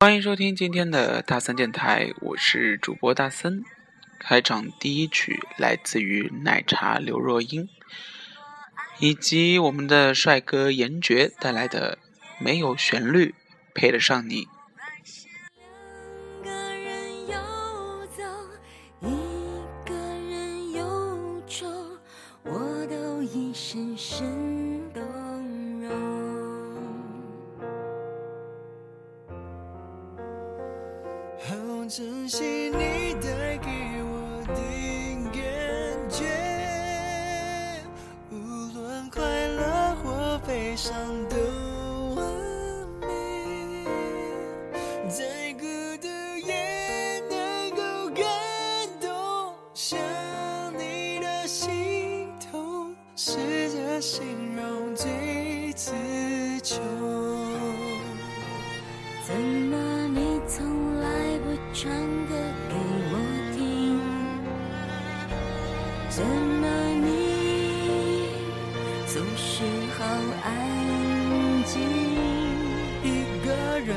欢迎收听今天的大森电台，我是主播大森。开场第一曲来自于奶茶刘若英，以及我们的帅哥严爵带来的《没有旋律配得上你》。珍惜你带给我的感觉，无论快乐或悲伤怎么你总是好安静？一个人，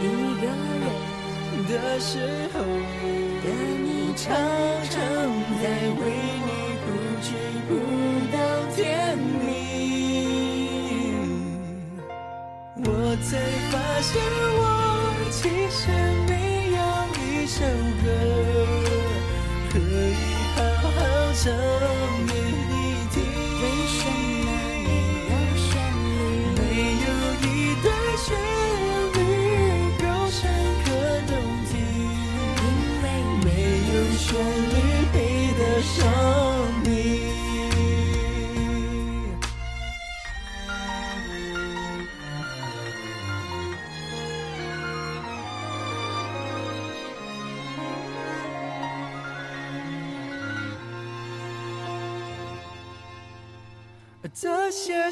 一个人的时候，的你常常在为你不屈不到天明。我才发现，我其实没有。一首生命。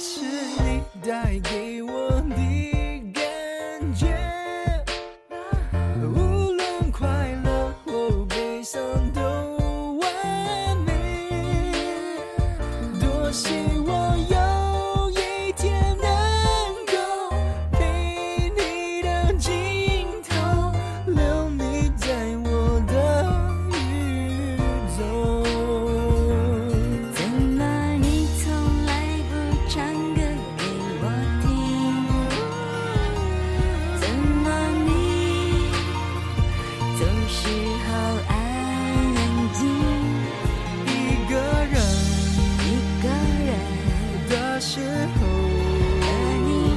这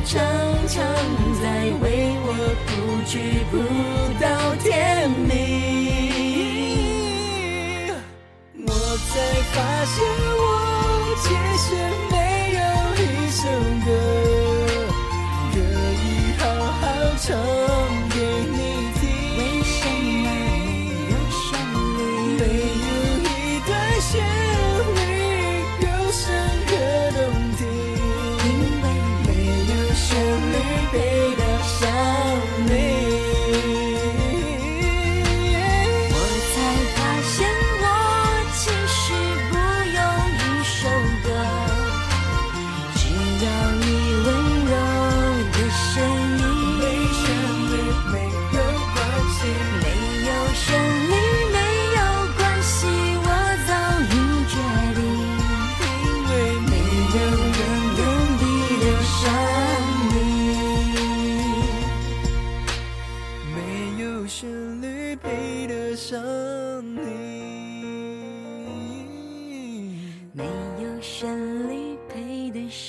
常常在为我不屈不到天明。我才发现我其实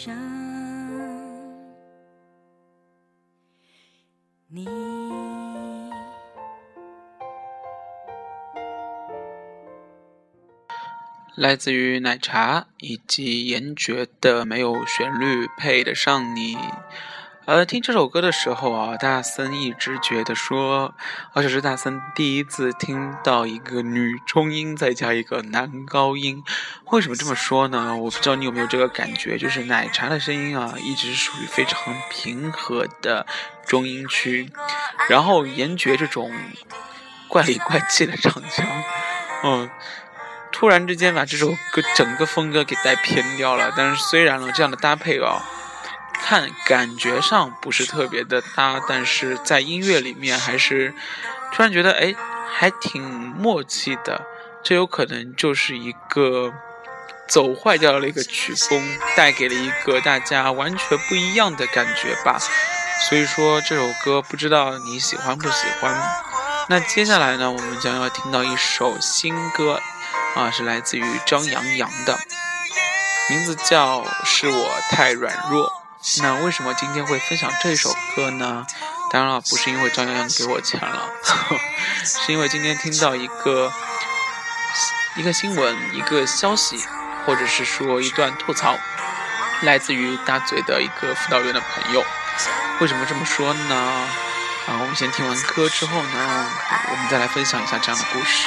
上你。来自于奶茶以及严爵的《没有旋律配得上你》。呃，听这首歌的时候啊，大森一直觉得说，而且是大森第一次听到一个女中音再加一个男高音。为什么这么说呢？我不知道你有没有这个感觉，就是奶茶的声音啊，一直属于非常平和的中音区，然后严爵这种怪里怪气的唱腔，嗯。突然之间把这首歌整个风格给带偏掉了，但是虽然呢这样的搭配啊，看感觉上不是特别的搭，但是在音乐里面还是突然觉得哎，还挺默契的。这有可能就是一个走坏掉了一个曲风，带给了一个大家完全不一样的感觉吧。所以说这首歌不知道你喜欢不喜欢。那接下来呢，我们将要听到一首新歌，啊，是来自于张阳阳的，名字叫《是我太软弱》。那为什么今天会分享这首歌呢？当然了，不是因为张阳阳给我钱了，是因为今天听到一个一个新闻、一个消息，或者是说一段吐槽，来自于大嘴的一个辅导员的朋友。为什么这么说呢？啊，我们先听完歌之后呢，我们再来分享一下这样的故事。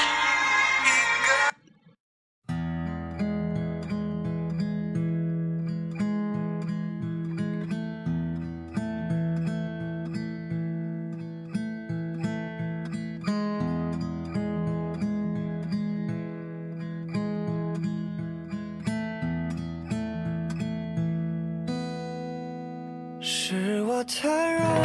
太软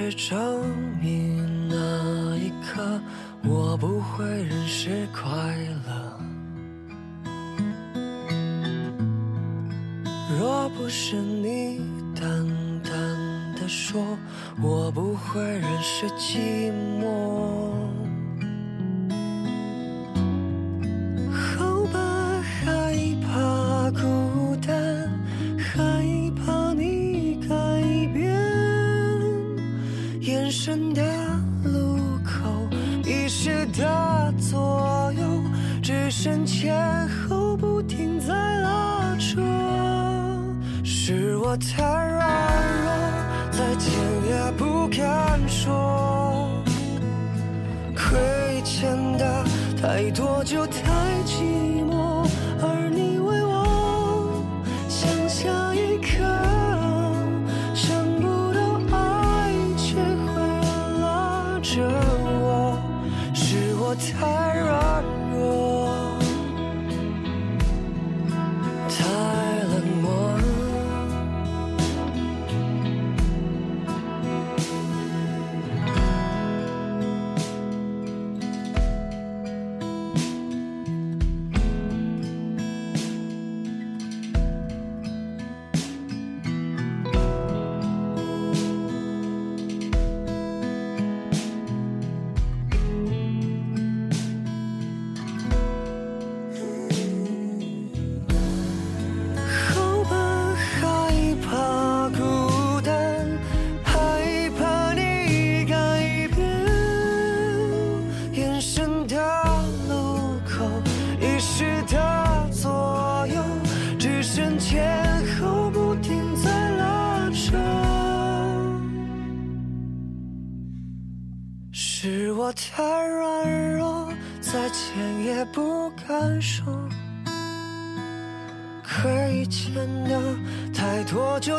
是证明那一刻我不会认识快乐，若不是你淡淡的说我不会认识寂寞。眼神的路口，意识的左右，只剩前后不停在拉扯。是我太软弱，再见也不敢说。亏欠的太多就太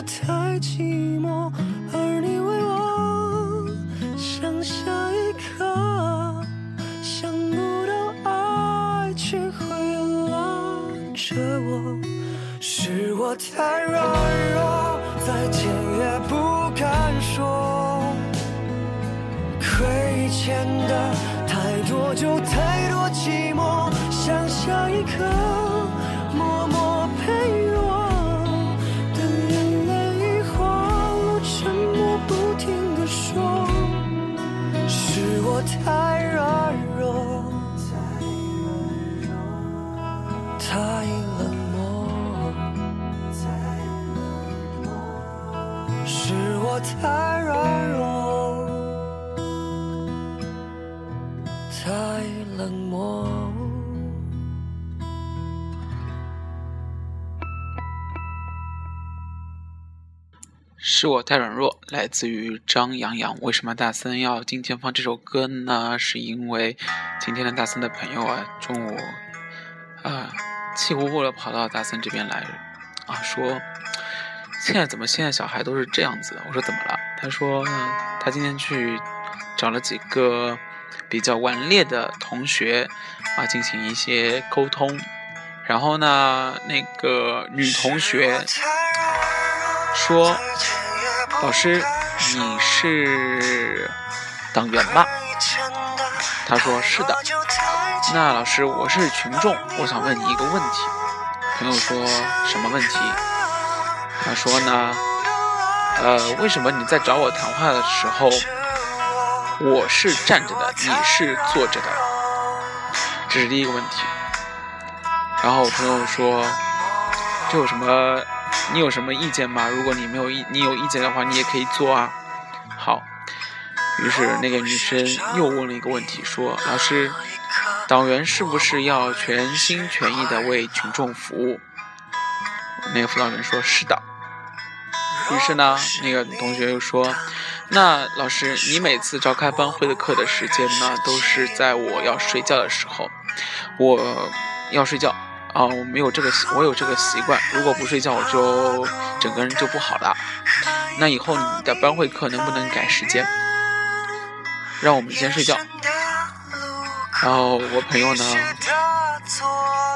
我太寂寞，而你为我想下一刻，想不到爱却会拉着我，是我太是我太软弱太冷漠。是我太软弱来自于张阳阳为什么大森要今天放这首歌呢？是因为今天的大森的朋友啊中午啊气呼呼的跑到大森这边来啊说现在怎么现在小孩都是这样子的？我说怎么了？他说、嗯他今天去找了几个比较顽劣的同学啊，进行一些沟通。然后呢，那个女同学说：“老师，你是党员吧？”他说：“是的。”那老师，我是群众，我想问你一个问题。朋友说什么问题？他说呢，呃，为什么你在找我谈话的时候，我是站着的，你是坐着的？这是第一个问题。然后我朋友说，这有什么？你有什么意见吗？如果你没有意，你有意见的话，你也可以做啊。好，于是那个女生又问了一个问题，说：“老师，党员是不是要全心全意的为群众服务？”那个辅导员说：“是的。”于是呢，那个同学又说：“那老师，你每次召开班会的课的时间呢，都是在我要睡觉的时候，我要睡觉。”啊，我没有这个习，我有这个习惯。如果不睡觉，我就整个人就不好了。那以后你的班会课能不能改时间，让我们先睡觉？然后我朋友呢，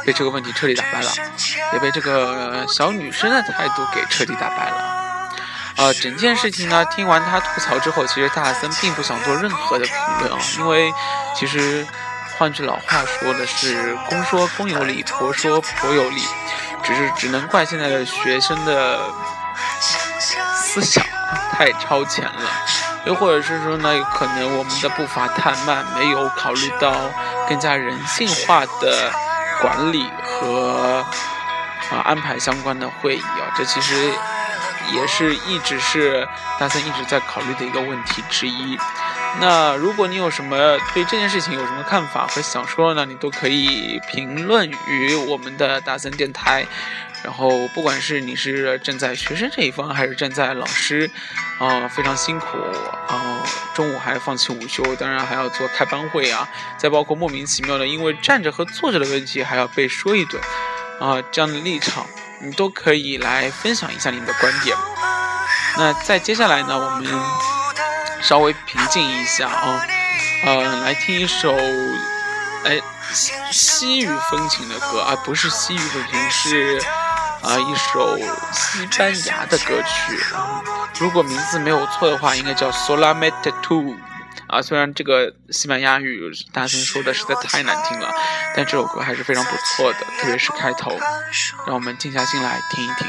被这个问题彻底打败了，也被这个小女生的态度给彻底打败了。啊，整件事情呢，听完他吐槽之后，其实大森并不想做任何的评论啊，因为其实。换句老话说的是，公说公有理，婆说婆有理，只是只能怪现在的学生的思想 太超前了，又或者是说呢，可能我们的步伐太慢，没有考虑到更加人性化的管理和啊安排相关的会议啊，这其实也是一直是大森一直在考虑的一个问题之一。那如果你有什么对这件事情有什么看法和想说的呢？你都可以评论于我们的大森电台。然后，不管是你是站在学生这一方，还是站在老师，啊，非常辛苦，然后中午还放弃午休，当然还要做开班会啊，再包括莫名其妙的因为站着和坐着的问题还要被说一顿，啊，这样的立场，你都可以来分享一下你的观点。那在接下来呢，我们。稍微平静一下啊，呃，来听一首哎西域风情的歌啊，不是西域风情，是啊一首西班牙的歌曲。如果名字没有错的话，应该叫 Solamente Tu 啊。虽然这个西班牙语大声说的实在太难听了，但这首歌还是非常不错的，特别是开头，让我们静下心来听一听。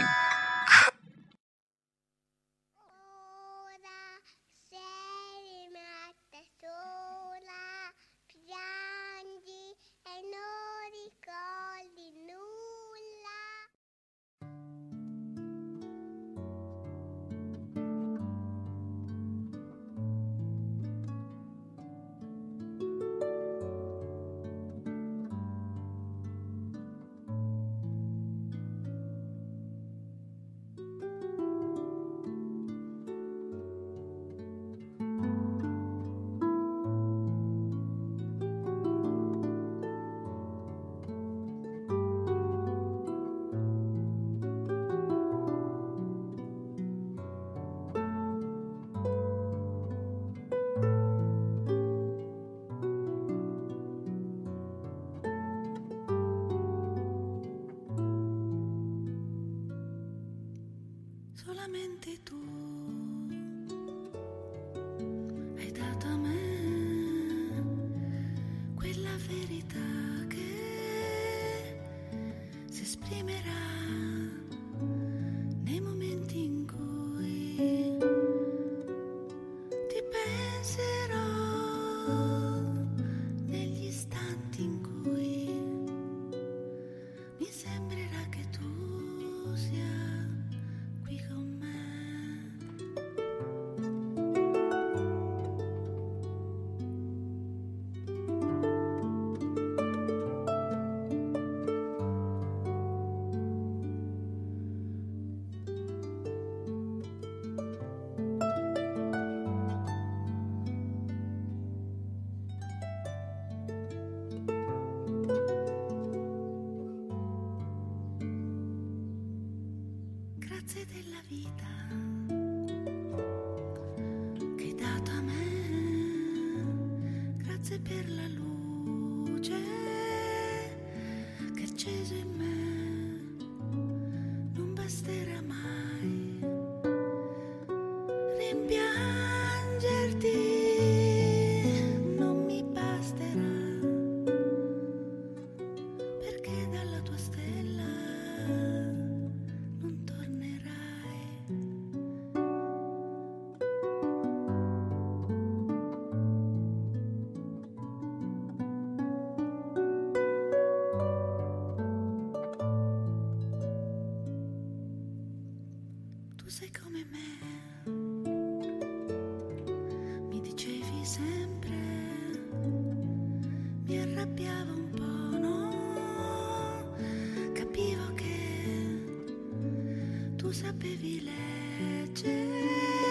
luce che. Tu sei come me. Mi dicevi sempre mi arrabbiavo un po' no? Capivo che tu sapevi leggermi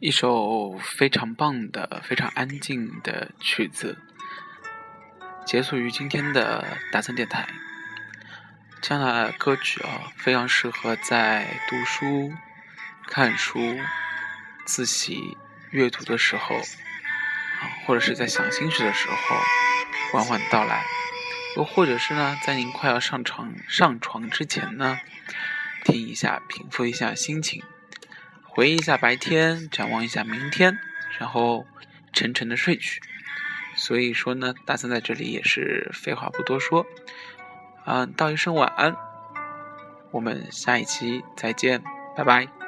一首非常棒的、非常安静的曲子，结束于今天的达森电台。这样的歌曲啊，非常适合在读书、看书、自习、阅读的时候，啊，或者是在想心事的时候，缓缓到来。又或者是呢，在您快要上床上床之前呢，听一下，平复一下心情。回忆一下白天，展望一下明天，然后沉沉的睡去。所以说呢，大森在这里也是废话不多说，嗯、道一声晚安，我们下一期再见，拜拜。